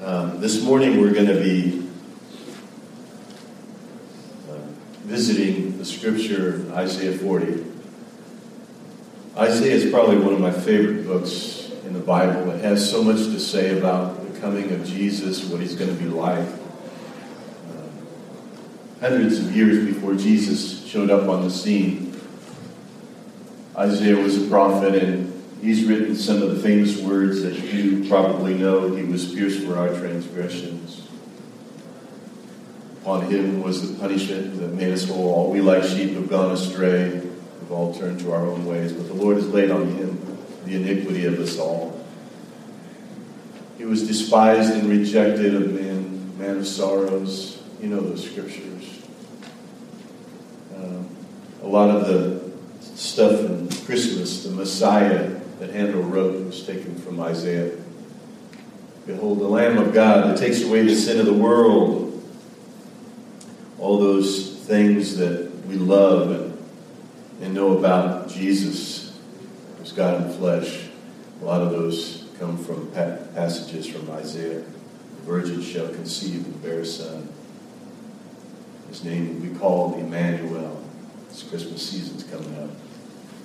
Um, this morning we're going to be uh, visiting the scripture Isaiah 40. Isaiah is probably one of my favorite books in the Bible. It has so much to say about the coming of Jesus, what he's going to be like. Uh, hundreds of years before Jesus showed up on the scene, Isaiah was a prophet and He's written some of the famous words that you probably know. He was pierced for our transgressions. Upon him was the punishment that made us whole. All we like sheep have gone astray. We've all turned to our own ways. But the Lord has laid on him the iniquity of us all. He was despised and rejected of men, man of sorrows. You know those scriptures. Uh, a lot of the stuff in Christmas, the Messiah that Handel wrote was taken from Isaiah. Behold, the Lamb of God that takes away the sin of the world. All those things that we love and, and know about Jesus, who's God in flesh, a lot of those come from passages from Isaiah. The virgin shall conceive and bear a son. His name will be called Emmanuel. This Christmas season's coming up.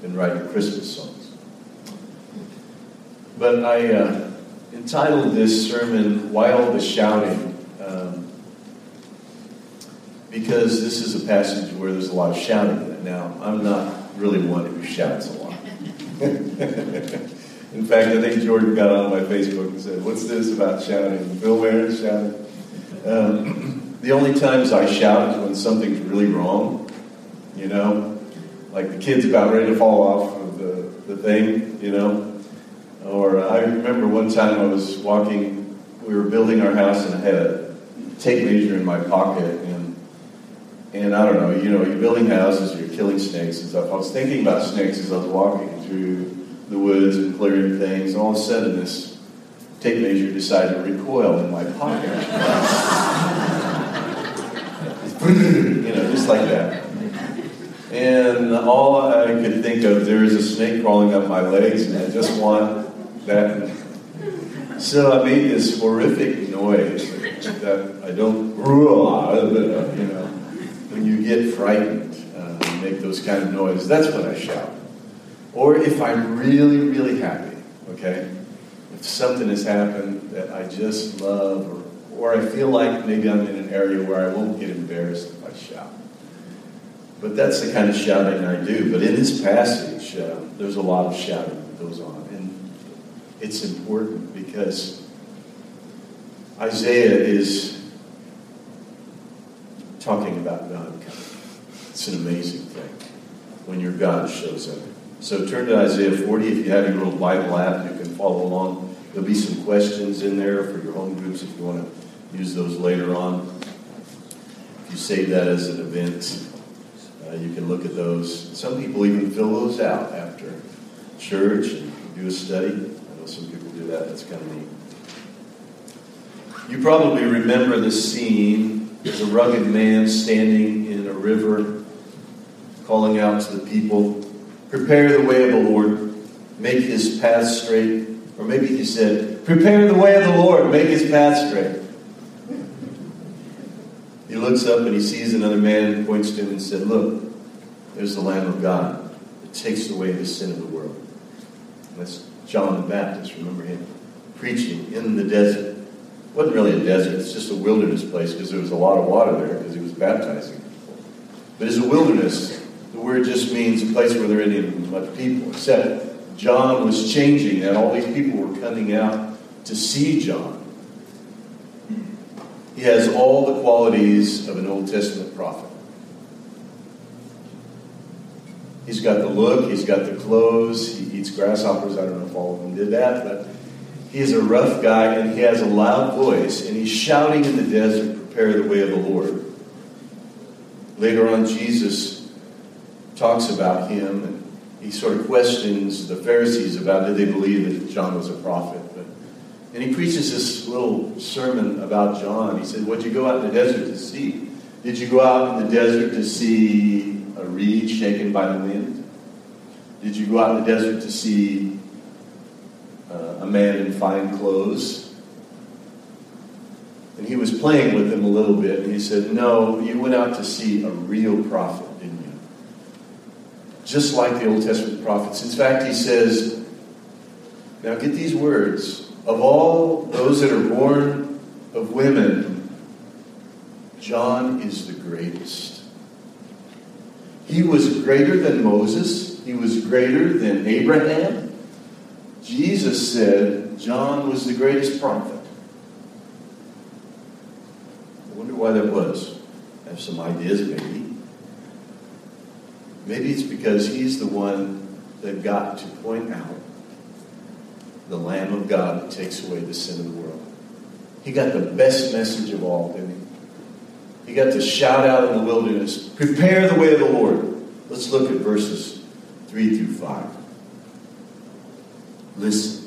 Been writing Christmas songs. But I uh, entitled this sermon, Why All the Shouting? Um, because this is a passage where there's a lot of shouting in it. Now, I'm not really one who shouts a lot. in fact, I think Jordan got on my Facebook and said, What's this about shouting? Bill Ware shouting. Um, the only times I shout is when something's really wrong, you know, like the kid's about ready to fall off of the, the thing, you know. Or uh, I remember one time I was walking, we were building our house and I had a tape measure in my pocket and and I don't know, you know, you're building houses, you're killing snakes and stuff. I was thinking about snakes as I was walking through the woods and clearing things, and all of a sudden this tape measure decided to recoil in my pocket. you know, just like that. And all I could think of, there is a snake crawling up my legs, and I just want that. So I made this horrific noise that I don't you know, when you get frightened, uh, you make those kind of noises. That's when I shout. Or if I'm really, really happy, okay? If something has happened that I just love, or, or I feel like maybe I'm in an area where I won't get embarrassed if I shout. But that's the kind of shouting I do. But in this passage, uh, there's a lot of shouting that goes on it's important because Isaiah is talking about God coming. It's an amazing thing when your God shows up. So turn to Isaiah 40. If you have your little Bible app, you can follow along. There'll be some questions in there for your home groups if you want to use those later on. If you save that as an event, uh, you can look at those. Some people even fill those out after church and do a study know some people do that. Kind of neat. You probably remember the scene. There's a rugged man standing in a river, calling out to the people, Prepare the way of the Lord, make his path straight. Or maybe he said, Prepare the way of the Lord, make his path straight. He looks up and he sees another man and points to him and said, Look, there's the Lamb of God that takes away the sin of the world. That's John the Baptist, remember him preaching in the desert. It wasn't really a desert, it's just a wilderness place because there was a lot of water there because he was baptizing people. But as a wilderness, the word just means a place where there isn't much people, except John was changing that. All these people were coming out to see John. He has all the qualities of an Old Testament prophet. He's got the look, he's got the clothes, he eats grasshoppers. I don't know if all of them did that, but he's a rough guy and he has a loud voice and he's shouting in the desert, Prepare the way of the Lord. Later on, Jesus talks about him and he sort of questions the Pharisees about did they believe that John was a prophet. But, and he preaches this little sermon about John. He said, What'd you go out in the desert to see? Did you go out in the desert to see reed shaken by the wind? Did you go out in the desert to see uh, a man in fine clothes? And he was playing with them a little bit, and he said, No, you went out to see a real prophet, didn't you? Just like the Old Testament prophets. In fact, he says, Now get these words. Of all those that are born of women, John is the greatest. He was greater than Moses, he was greater than Abraham. Jesus said John was the greatest prophet. I wonder why that was. I have some ideas, maybe. Maybe it's because he's the one that got to point out the Lamb of God that takes away the sin of the world. He got the best message of all, didn't he? He got to shout out in the wilderness, prepare the way of the Lord. Let's look at verses 3 through 5. Listen.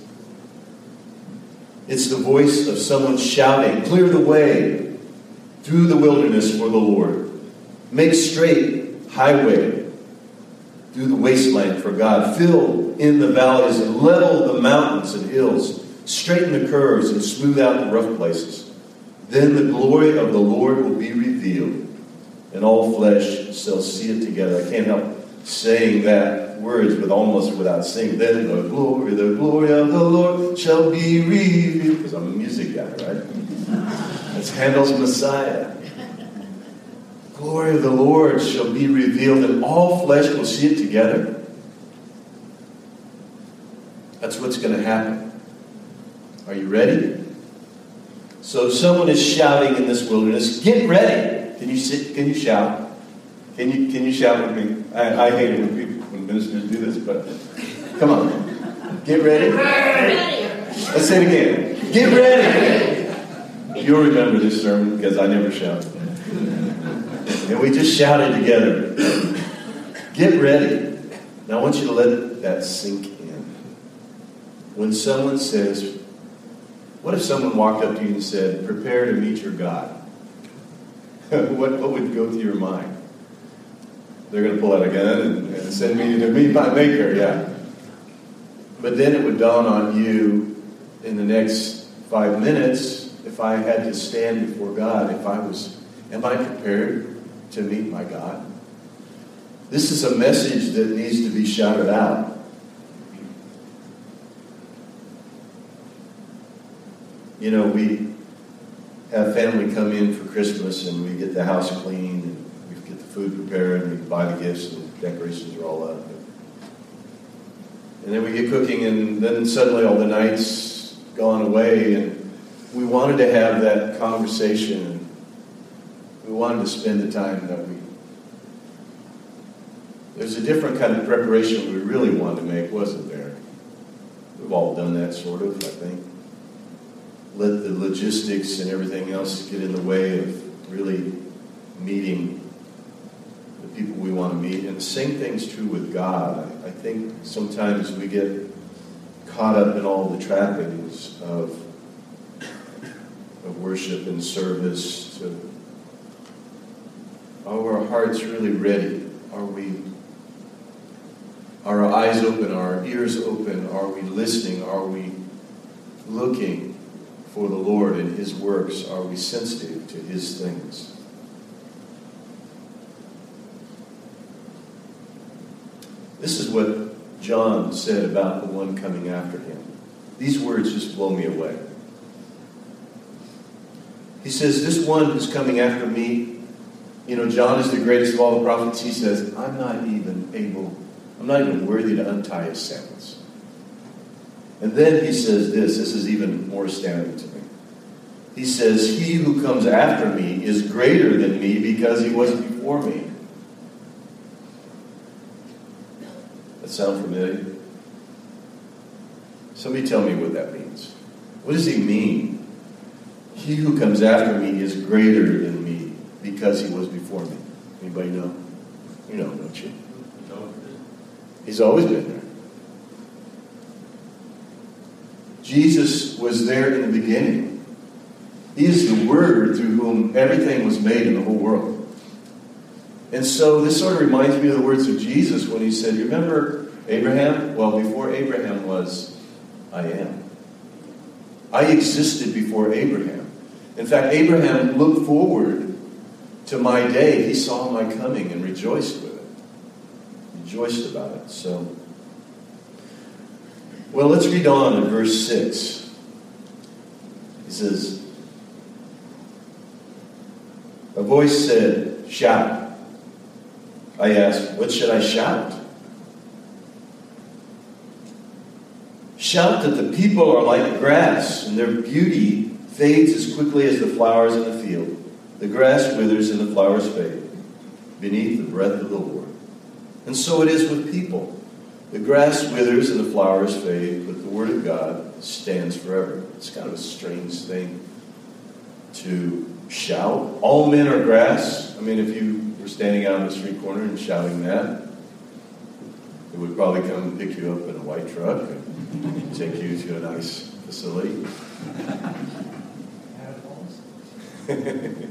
It's the voice of someone shouting, Clear the way through the wilderness for the Lord. Make straight highway through the wasteland for God. Fill in the valleys and level the mountains and hills. Straighten the curves and smooth out the rough places. Then the glory of the Lord will be revealed, and all flesh shall see it together. I can't help saying that words, but almost without singing. Then the glory, the glory of the Lord shall be revealed. Because I'm a music guy, right? That's Handel's Messiah. Glory of the Lord shall be revealed, and all flesh will see it together. That's what's going to happen. Are you ready? So someone is shouting in this wilderness, get ready. Can you sit? Can you shout? Can you can you shout with me? I, I hate it when people when ministers do this, but come on. Get ready. Let's say it again. Get ready. You'll remember this sermon because I never shout. And we just shouted together. Get ready. Now I want you to let that sink in. When someone says, what if someone walked up to you and said, prepare to meet your God? what, what would go through your mind? They're going to pull out a gun and, and send me to meet my maker, yeah. But then it would dawn on you in the next five minutes if I had to stand before God, if I was, am I prepared to meet my God? This is a message that needs to be shouted out. You know, we have family come in for Christmas and we get the house cleaned and we get the food prepared and we buy the gifts and the decorations are all up. And then we get cooking and then suddenly all the nights gone away and we wanted to have that conversation. We wanted to spend the time that we there's a different kind of preparation we really wanted to make, wasn't there? We've all done that sort of, I think let the logistics and everything else get in the way of really meeting the people we want to meet. And the same thing's true with God. I, think sometimes we get caught up in all the trappings of, of worship and service. To, are our hearts really ready? Are we are our eyes open? Are our ears open? Are we listening? Are we looking? For the Lord and His works? Are we sensitive to His things? This is what John said about the one coming after him. These words just blow me away. He says, This one who's coming after me, you know, John is the greatest of all the prophets. He says, I'm not even able, I'm not even worthy to untie his sandals. And then he says this this is even more astounding to me. He says, He who comes after me is greater than me because he was before me. That sound familiar? Somebody tell me what that means. What does he mean? He who comes after me is greater than me because he was before me. Anybody know? You know, don't you? He's always been there. Jesus was there in the beginning. He is the Word through whom everything was made in the whole world. And so this sort of reminds me of the words of Jesus when he said, You remember Abraham? Well, before Abraham was, I am. I existed before Abraham. In fact, Abraham looked forward to my day. He saw my coming and rejoiced with it. Rejoiced about it. So, well, let's read on in verse 6. He says, A voice said, Shout. I asked, What should I shout? Shout that the people are like grass, and their beauty fades as quickly as the flowers in the field. The grass withers and the flowers fade beneath the breath of the Lord. And so it is with people. The grass withers and the flowers fade, but the word of God stands forever. It's kind of a strange thing to shout. All men are grass. I mean, if you were standing out on the street corner and shouting that, it would probably come and pick you up in a white truck and take you to a nice facility.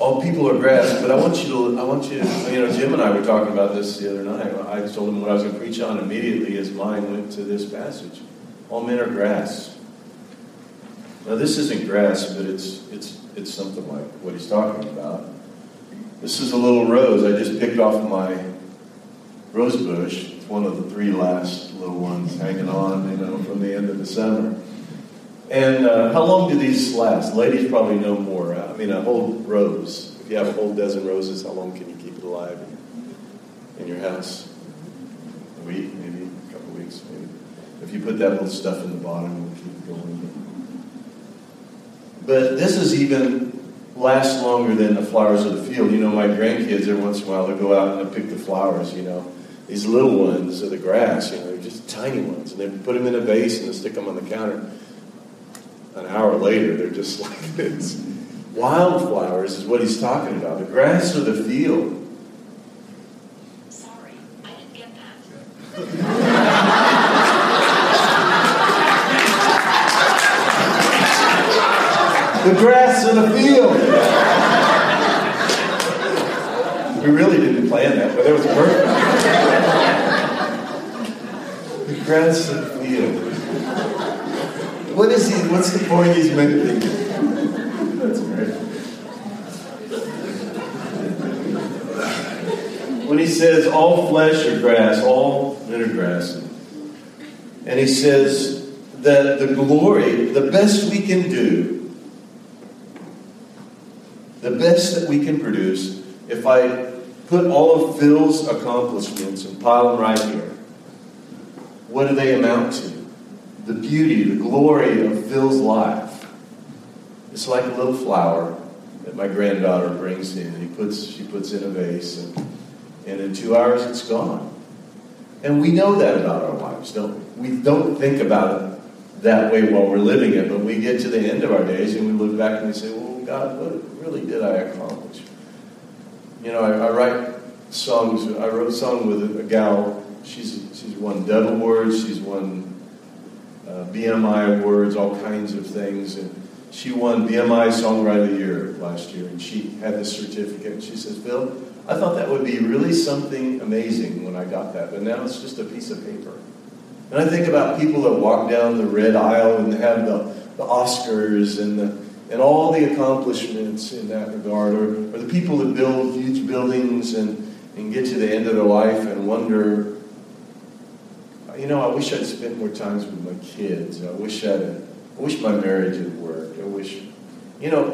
All people are grass, but I want you to, I want you to, you know, Jim and I were talking about this the other night. I told him what I was going to preach on immediately his mind went to this passage. All men are grass. Now this isn't grass, but it's, it's, it's something like what he's talking about. This is a little rose I just picked off my rose bush. It's one of the three last little ones hanging on, you know, from the end of the summer. And uh, how long do these last? Ladies probably know more. I mean, a whole rose. If you have a whole dozen roses, how long can you keep it alive in your house? A week, maybe a couple weeks, maybe. If you put that little stuff in the bottom, it'll keep going. But this is even lasts longer than the flowers of the field. You know, my grandkids every once in a while they go out and they pick the flowers. You know, these little ones of the grass. You know, they're just tiny ones, and they put them in a vase and they stick them on the counter an hour later, they're just like this. Wildflowers is what he's talking about. The grass of the field. Sorry, I didn't get that. the grass of the field. we really didn't plan that, but it was a perfect. the grass of the field. What is he? What's the point he's making? That's great. When he says all flesh are grass, all men are grass, and he says that the glory, the best we can do, the best that we can produce, if I put all of Phil's accomplishments and pile them right here, what do they amount to? The beauty, the glory of Phil's life. It's like a little flower that my granddaughter brings in. And he puts, she puts in a vase, and, and in two hours it's gone. And we know that about our lives, don't we? We don't think about it that way while we're living it, but we get to the end of our days and we look back and we say, well, God, what really did I accomplish? You know, I, I write songs. I wrote a song with a, gal. She's, she's won Dove Awards. She's won uh, BMI awards, all kinds of things. And she won BMI Songwriter of the Year last year, and she had the certificate. And she says, Phil, I thought that would be really something amazing when I got that, but now it's just a piece of paper. And I think about people that walk down the red aisle and have the, the Oscars and the and all the accomplishments in that regard, or, or the people that build huge buildings and, and get to the end of their life and wonder, you know, I wish I'd spent more times with my kids. I wish I'd, I wish my marriage had worked. I wish, you know,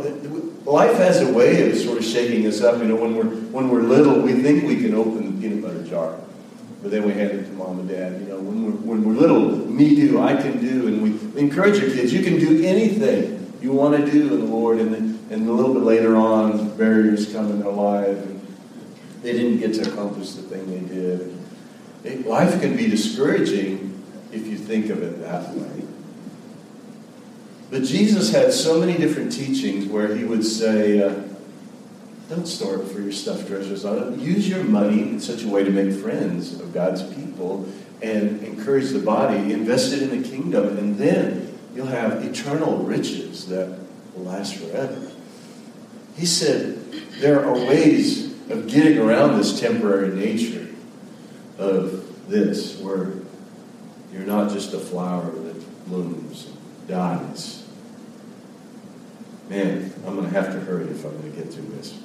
life has a way of sort of shaking us up. You know, when we're when we're little, we think we can open the peanut butter jar, but then we hand it to mom and dad. You know, when we're when we're little, me do, I can do, and we encourage our kids. You can do anything you want to do in the Lord, and then, and a little bit later on, barriers come in their life, and they didn't get to accomplish the thing they did. Life can be discouraging if you think of it that way. But Jesus had so many different teachings where he would say, uh, don't store up for your stuffed treasures it. Use your money in such a way to make friends of God's people and encourage the body. Invest it in the kingdom, and then you'll have eternal riches that will last forever. He said there are ways of getting around this temporary nature of this, where you're not just a flower that blooms and dies. Man, I'm going to have to hurry if I'm going to get through this.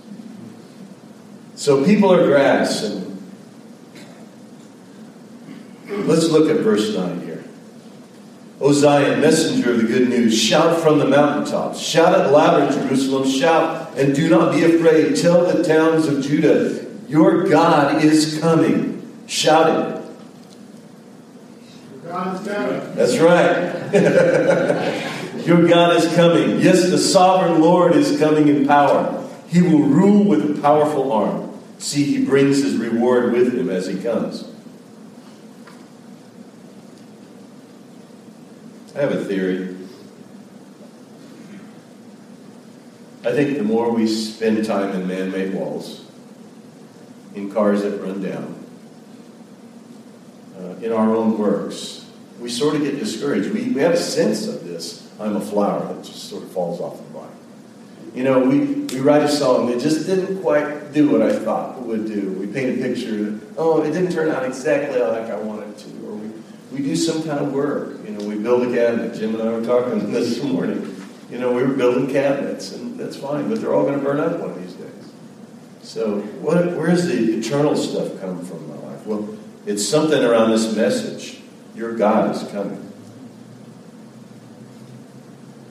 So people are grass, and let's look at verse 9 here. O Zion, messenger of the good news, shout from the mountaintops. Shout it louder, Jerusalem. Shout and do not be afraid. Tell the towns of Judah, your God is coming. Shout it. God is coming. That's right. your God is coming. Yes, the sovereign Lord is coming in power. He will rule with a powerful arm. See, he brings his reward with him as he comes. I have a theory. I think the more we spend time in man made walls, in cars that run down, uh, in our own works, we sort of get discouraged. We, we have a sense of this. I'm a flower that just sort of falls off the vine. You know, we, we write a song that just didn't quite do what I thought it would do. We paint a picture, oh, it didn't turn out exactly like I wanted to. Or we, we do some kind of work. You know, we build a cabinet. Jim and I were talking this morning. You know, we were building cabinets, and that's fine, but they're all going to burn up one of these days. So, what, where's the eternal stuff come from in my life? Well, it's something around this message. Your God is coming.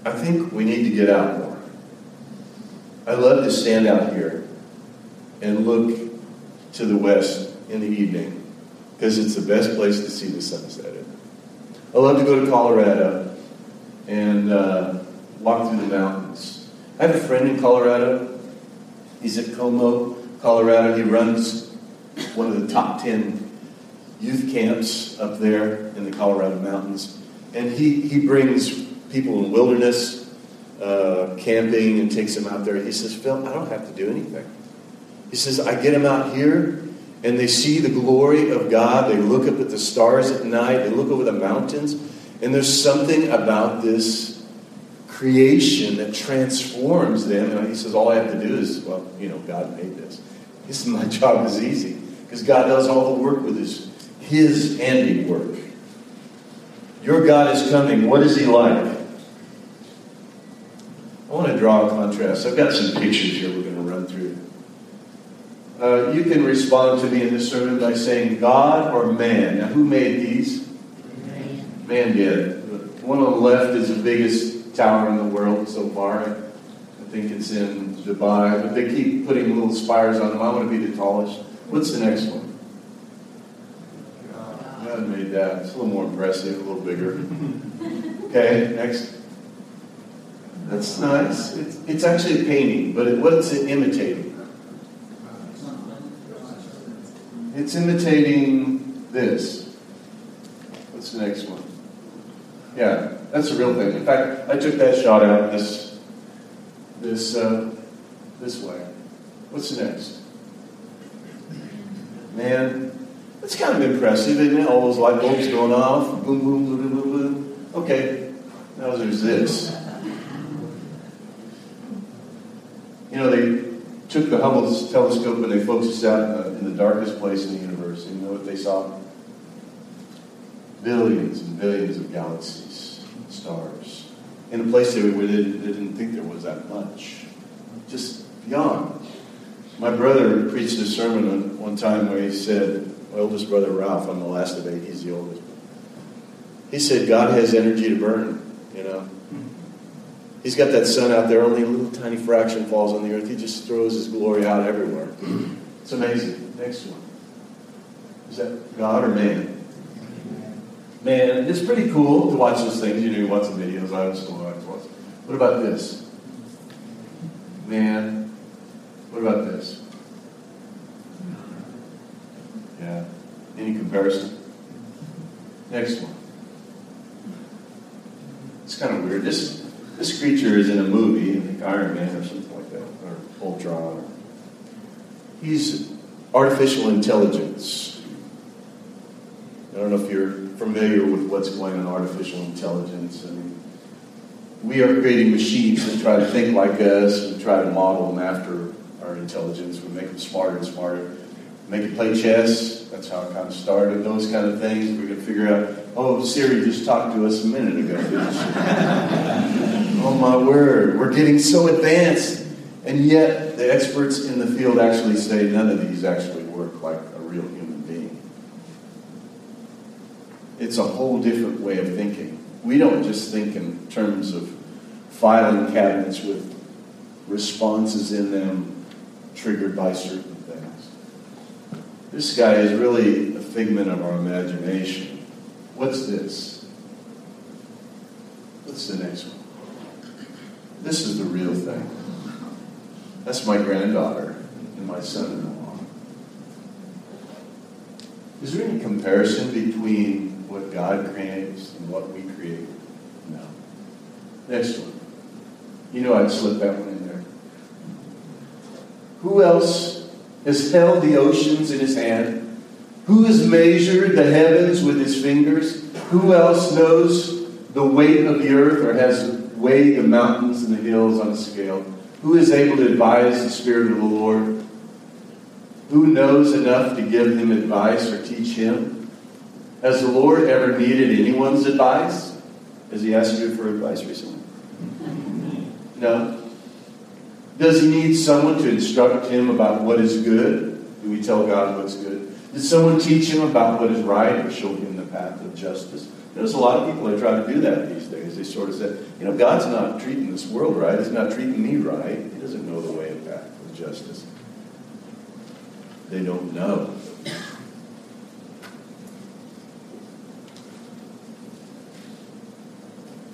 I think we need to get out more. I love to stand out here and look to the west in the evening because it's the best place to see the sunset. I love to go to Colorado and uh, walk through the mountains. I have a friend in Colorado. He's at Como, Colorado. He runs one of the top 10 youth camps up there in the Colorado mountains. And he, he brings people in wilderness uh, camping and takes them out there. He says, Phil, I don't have to do anything. He says, I get them out here and they see the glory of God. They look up at the stars at night, they look over the mountains, and there's something about this creation that transforms them. And he says, All I have to do is, well, you know, God made this. He says, My job is easy because God does all the work with his, his handiwork. Your God is coming. What is he like? I want to draw a contrast. I've got some pictures here we're going to run through. Uh, you can respond to me in this sermon by saying God or man. Now, who made these? Man, did. The one on the left is the biggest tower in the world so far. I think it's in Dubai, but they keep putting little spires on them. I want to be the tallest. What's the next one? That. It's a little more impressive, a little bigger. Okay, next. That's nice. It's, it's actually a painting, but it, what's it imitating? It's imitating this. What's the next one? Yeah, that's the real thing. In fact, I took that shot out this this uh, this way. What's the next? Man, that's kind of impressive, isn't it? All those light bulbs going off, boom, boom, boom, boom, boom. Okay, now there's this. You know, they took the Hubble telescope and they focused out in the, darkest place in the universe. And you know what they saw? Billions and billions of galaxies, stars, in a place they, they didn't think there was that much. Just beyond. My brother preached a sermon one time where he said, my oldest brother Ralph, I'm the last of eight, he's the oldest. He said, God has energy to burn, you know. He's got that sun out there, only a little tiny fraction falls on the earth. He just throws his glory out everywhere. It's amazing. Next one. Is that God or man? Man, it's pretty cool to watch those things. You know, you watch the videos. I always watch. What about this? Man. What about this? Yeah. Any comparison? Next one. It's kind of weird. This this creature is in a movie, think Iron Man or something like that, or Ultron. He's artificial intelligence. I don't know if you're familiar with what's going on artificial intelligence. I mean, we are creating machines that try to think like us and try to model them after our intelligence. We make them smarter and smarter. Make it play chess. That's how it kind of started. Those kind of things. Going to figure out Oh, Siri just talked to us a minute ago. oh, my word. We're getting so advanced. And yet, the experts in the field actually say none of these actually work like a real human being. It's a whole different way of thinking. We don't just think in terms of filing cabinets with responses in them triggered by certain. This guy is really a figment of our imagination. What's this? What's the next one? This is the real thing. That's my granddaughter and my son in law. Is there any comparison between what God creates and what we create? No. Next one. You know I'd slip that one in there. Who else has held the oceans in his hand? Who has measured the heavens with his fingers? Who else knows the weight of the earth or has weighed the mountains and the hills on a scale? Who is able to advise the Spirit of the Lord? Who knows enough to give him advice or teach him? Has the Lord ever needed anyone's advice? Has he asked you for advice recently? No. Does he need someone to instruct him about what is good? Do we tell God what's good? Did someone teach him about what is right or show him the path of justice? There's a lot of people that try to do that these days. They sort of say, you know, God's not treating this world right. He's not treating me right. He doesn't know the way of path of justice. They don't know.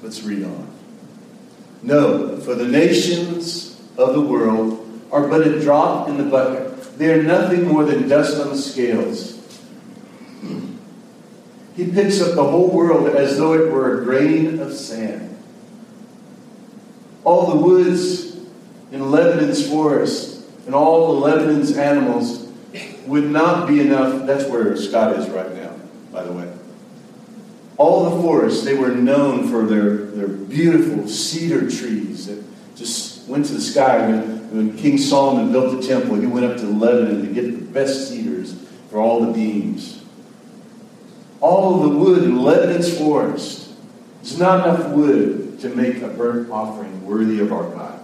Let's read on. No, for the nations of the world are but a drop in the bucket. They are nothing more than dust on the scales. He picks up the whole world as though it were a grain of sand. All the woods in Lebanon's forest and all the Lebanon's animals would not be enough. That's where Scott is right now, by the way. All the forests, they were known for their, their beautiful cedar trees that just went to the sky. When, when King Solomon built the temple, he went up to Lebanon to get the best cedars for all the beams all the wood in Lebanon's forest. There's not enough wood to make a burnt offering worthy of our God.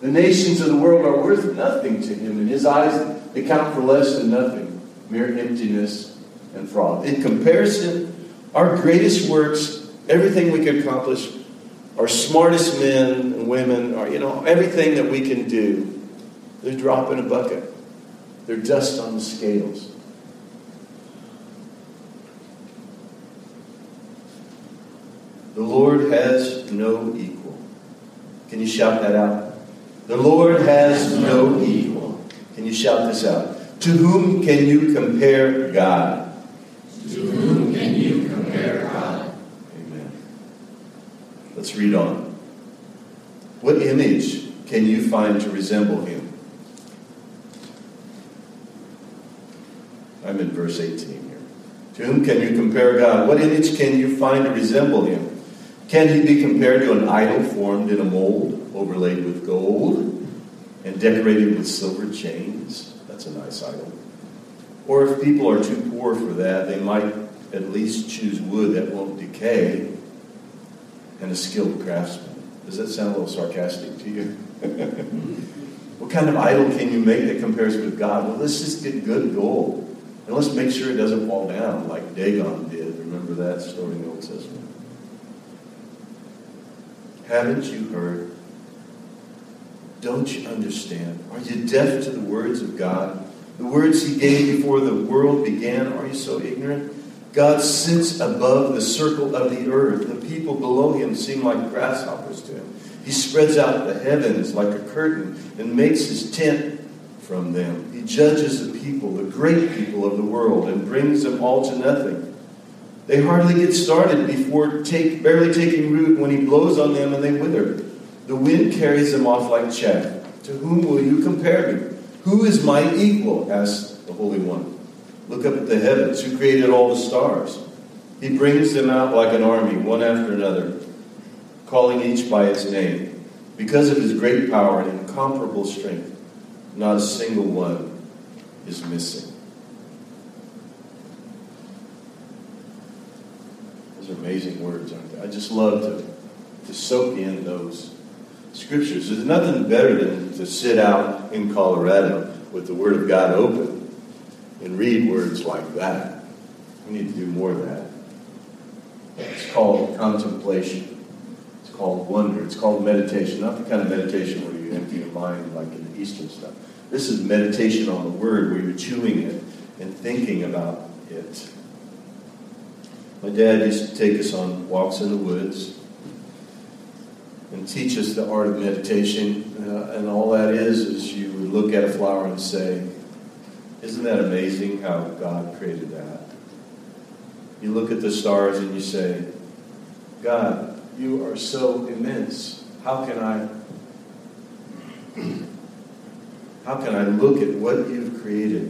The nations of the world are worth nothing to him. In his eyes, they count for less than nothing, mere emptiness and fraud. In comparison, our greatest works, everything we can accomplish, our smartest men women, are, you know, everything that we can do, they're drop in a bucket. They're dust on the scales. The Lord has no equal. Can you shout that out? The Lord has no equal. Can you shout this out? To whom can you compare God? To whom can you compare God? Amen. Let's read on. What image can you find to resemble him? I'm in verse 18 here. To whom can you compare God? What image can you find to resemble him? Can he be compared to an idol formed in a mold, overlaid with gold, and decorated with silver chains? That's a nice idol. Or if people are too poor for that, they might at least choose wood that won't decay and a skilled craftsman. Does that sound a little sarcastic to you? what kind of idol can you make that compares with God? Well, let's just get good gold. And let's make sure it doesn't fall down like Dagon did. Remember that story in the Old Testament? Haven't you heard? Don't you understand? Are you deaf to the words of God? The words He gave before the world began? Are you so ignorant? God sits above the circle of the earth. People below Him seem like grasshoppers to Him. He spreads out the heavens like a curtain and makes His tent from them. He judges the people, the great people of the world, and brings them all to nothing. They hardly get started before take, barely taking root when he blows on them and they wither. The wind carries them off like chaff. To whom will you compare me? Who is my equal? asked the Holy One. Look up at the heavens. Who created all the stars? He brings them out like an army, one after another, calling each by its name. Because of his great power and incomparable strength, not a single one is missing. Those are amazing words, aren't they? I just love to, to soak in those scriptures. There's nothing better than to sit out in Colorado with the Word of God open and read words like that. We need to do more of that. It's called contemplation. It's called wonder. It's called meditation. Not the kind of meditation where you empty your mind like in the Eastern stuff. This is meditation on the Word where you're chewing it and thinking about it. My dad used to take us on walks in the woods and teach us the art of meditation. Uh, and all that is, is you would look at a flower and say, Isn't that amazing how God created that? You look at the stars and you say, God, you are so immense. How can I how can I look at what you've created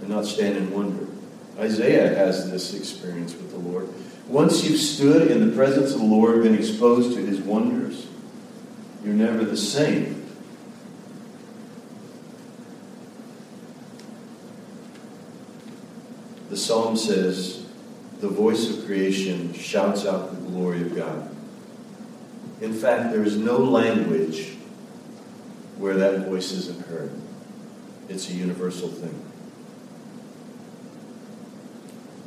and not stand in wonder? Isaiah has this experience with the Lord. Once you've stood in the presence of the Lord, been exposed to his wonders, you're never the same. The psalm says, The voice of creation shouts out the glory of God. In fact, there is no language where that voice isn't heard. It's a universal thing.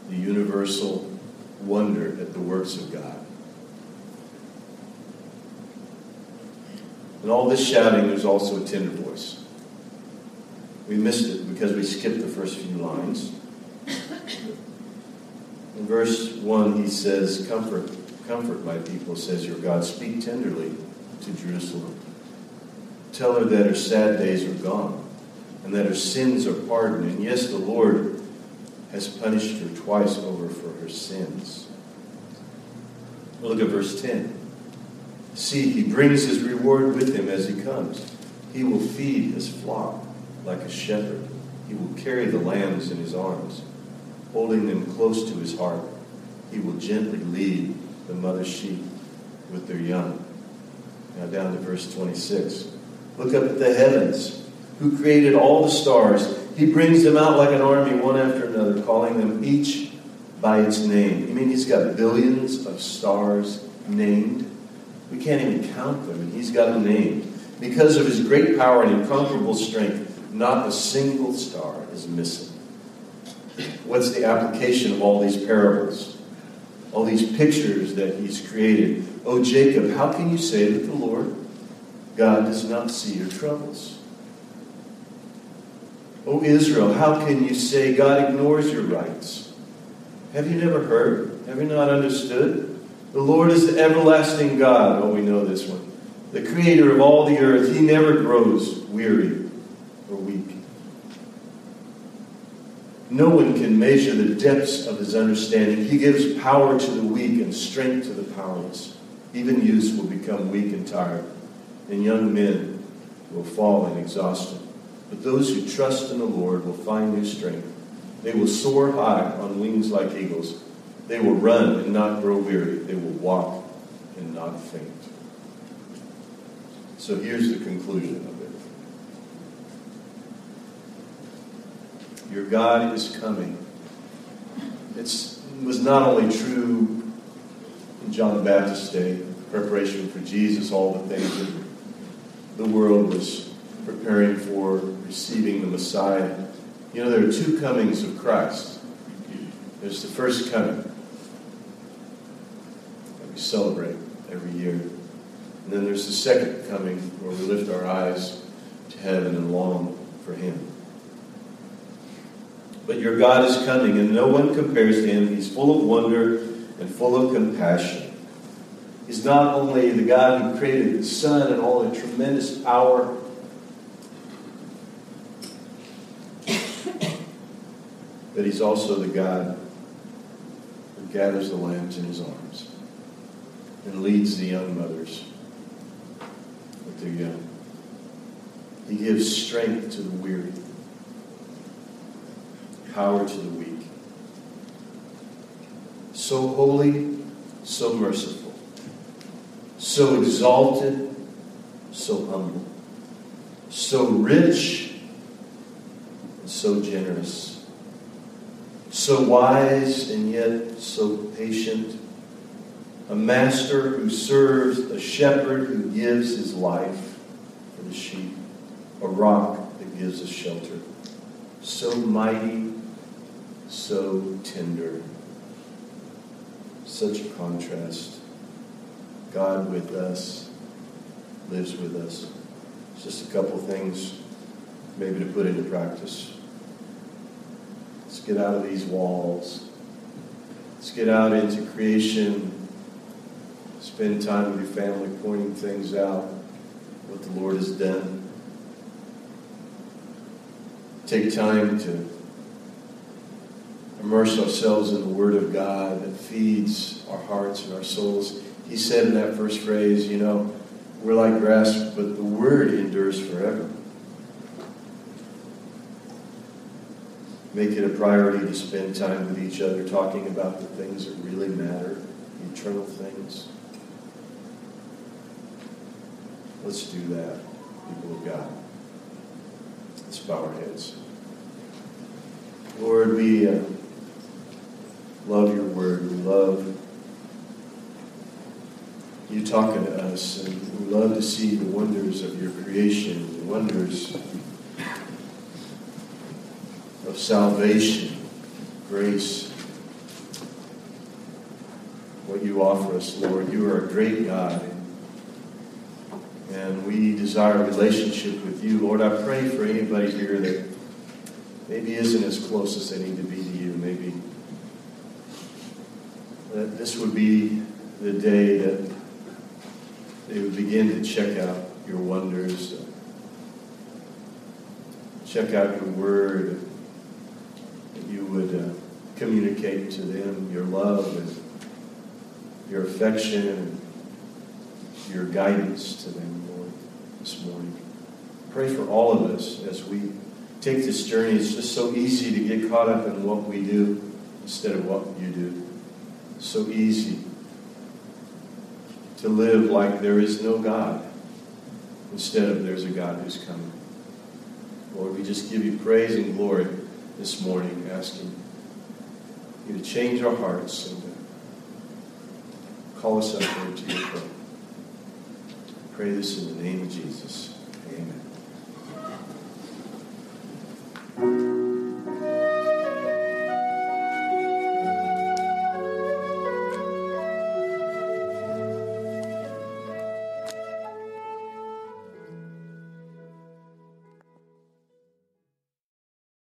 The universal wonder at the works of God. And all this shouting, there's also a tender voice. We missed it because we skipped the first few lines. In verse 1, he says, Comfort, comfort my people, says your God. Speak tenderly to Jerusalem. Tell her that her sad days are gone and that her sins are pardoned. And yes, the Lord has punished her twice over for her sins. Look at verse 10. See, he brings his reward with him as he comes. He will feed his flock like a shepherd. He will carry the lambs in his arms, holding them close to his heart. He will gently lead the mother sheep with their young. Now down to verse 26. Look up at the heavens. Who created all the stars? He brings them out like an army, one after another, calling them each by its name. I mean, he's got billions of stars named. We can't even count them, and he's got a name. Because of his great power and incomparable strength, not a single star is missing. What's the application of all these parables? All these pictures that he's created. Oh, Jacob, how can you say that the Lord God does not see your troubles? Oh, Israel, how can you say God ignores your rights? Have you never heard? Have you not understood? The Lord is the everlasting God. Oh, we know this one. The creator of all the earth. He never grows weary or weak. No one can measure the depths of his understanding. He gives power to the weak and strength to the powerless. Even youths will become weak and tired, and young men will fall in exhaustion. But those who trust in the Lord will find new strength. They will soar high on wings like eagles. They will run and not grow weary. They will walk and not faint. So here's the conclusion of it Your God is coming. It was not only true in John the Baptist's day, preparation for Jesus, all the things that the world was preparing for receiving the Messiah. You know, there are two comings of Christ. There's the first coming that we celebrate every year. And then there's the second coming where we lift our eyes to heaven and long for Him. But your God is coming, and no one compares to Him. He's full of wonder and full of compassion. He's not only the God who created the sun and all the tremendous power but he's also the God who gathers the lambs in his arms and leads the young mothers with their young. He gives strength to the weary, power to the weak. So holy, so merciful, so exalted, so humble, so rich, and so generous. So wise and yet so patient, a master who serves, a shepherd who gives his life for the sheep, a rock that gives us shelter. So mighty, so tender. Such a contrast. God with us, lives with us. Just a couple things maybe to put into practice. Let's get out of these walls. Let's get out into creation. Spend time with your family pointing things out, what the Lord has done. Take time to immerse ourselves in the Word of God that feeds our hearts and our souls. He said in that first phrase, you know, we're like grass, but the Word endures forever. Make it a priority to spend time with each other talking about the things that really matter, the eternal things. Let's do that, people of God. Let's bow our heads. Lord, we uh, love your word. We love you talking to us, and we love to see the wonders of your creation, the wonders of salvation, grace. What you offer us, Lord. You are a great God. And we desire a relationship with you. Lord, I pray for anybody here that maybe isn't as close as they need to be to you. Maybe that this would be the day that they would begin to check out your wonders, check out your word, that you would uh, communicate to them your love and your affection and your guidance to them, Lord, this morning. Pray for all of us as we take this journey. It's just so easy to get caught up in what we do instead of what you do. So easy to live like there is no God instead of there's a God who's coming. Lord, we just give you praise and glory this morning, asking you to change our hearts and call us up, to your throne. Pray this in the name of Jesus.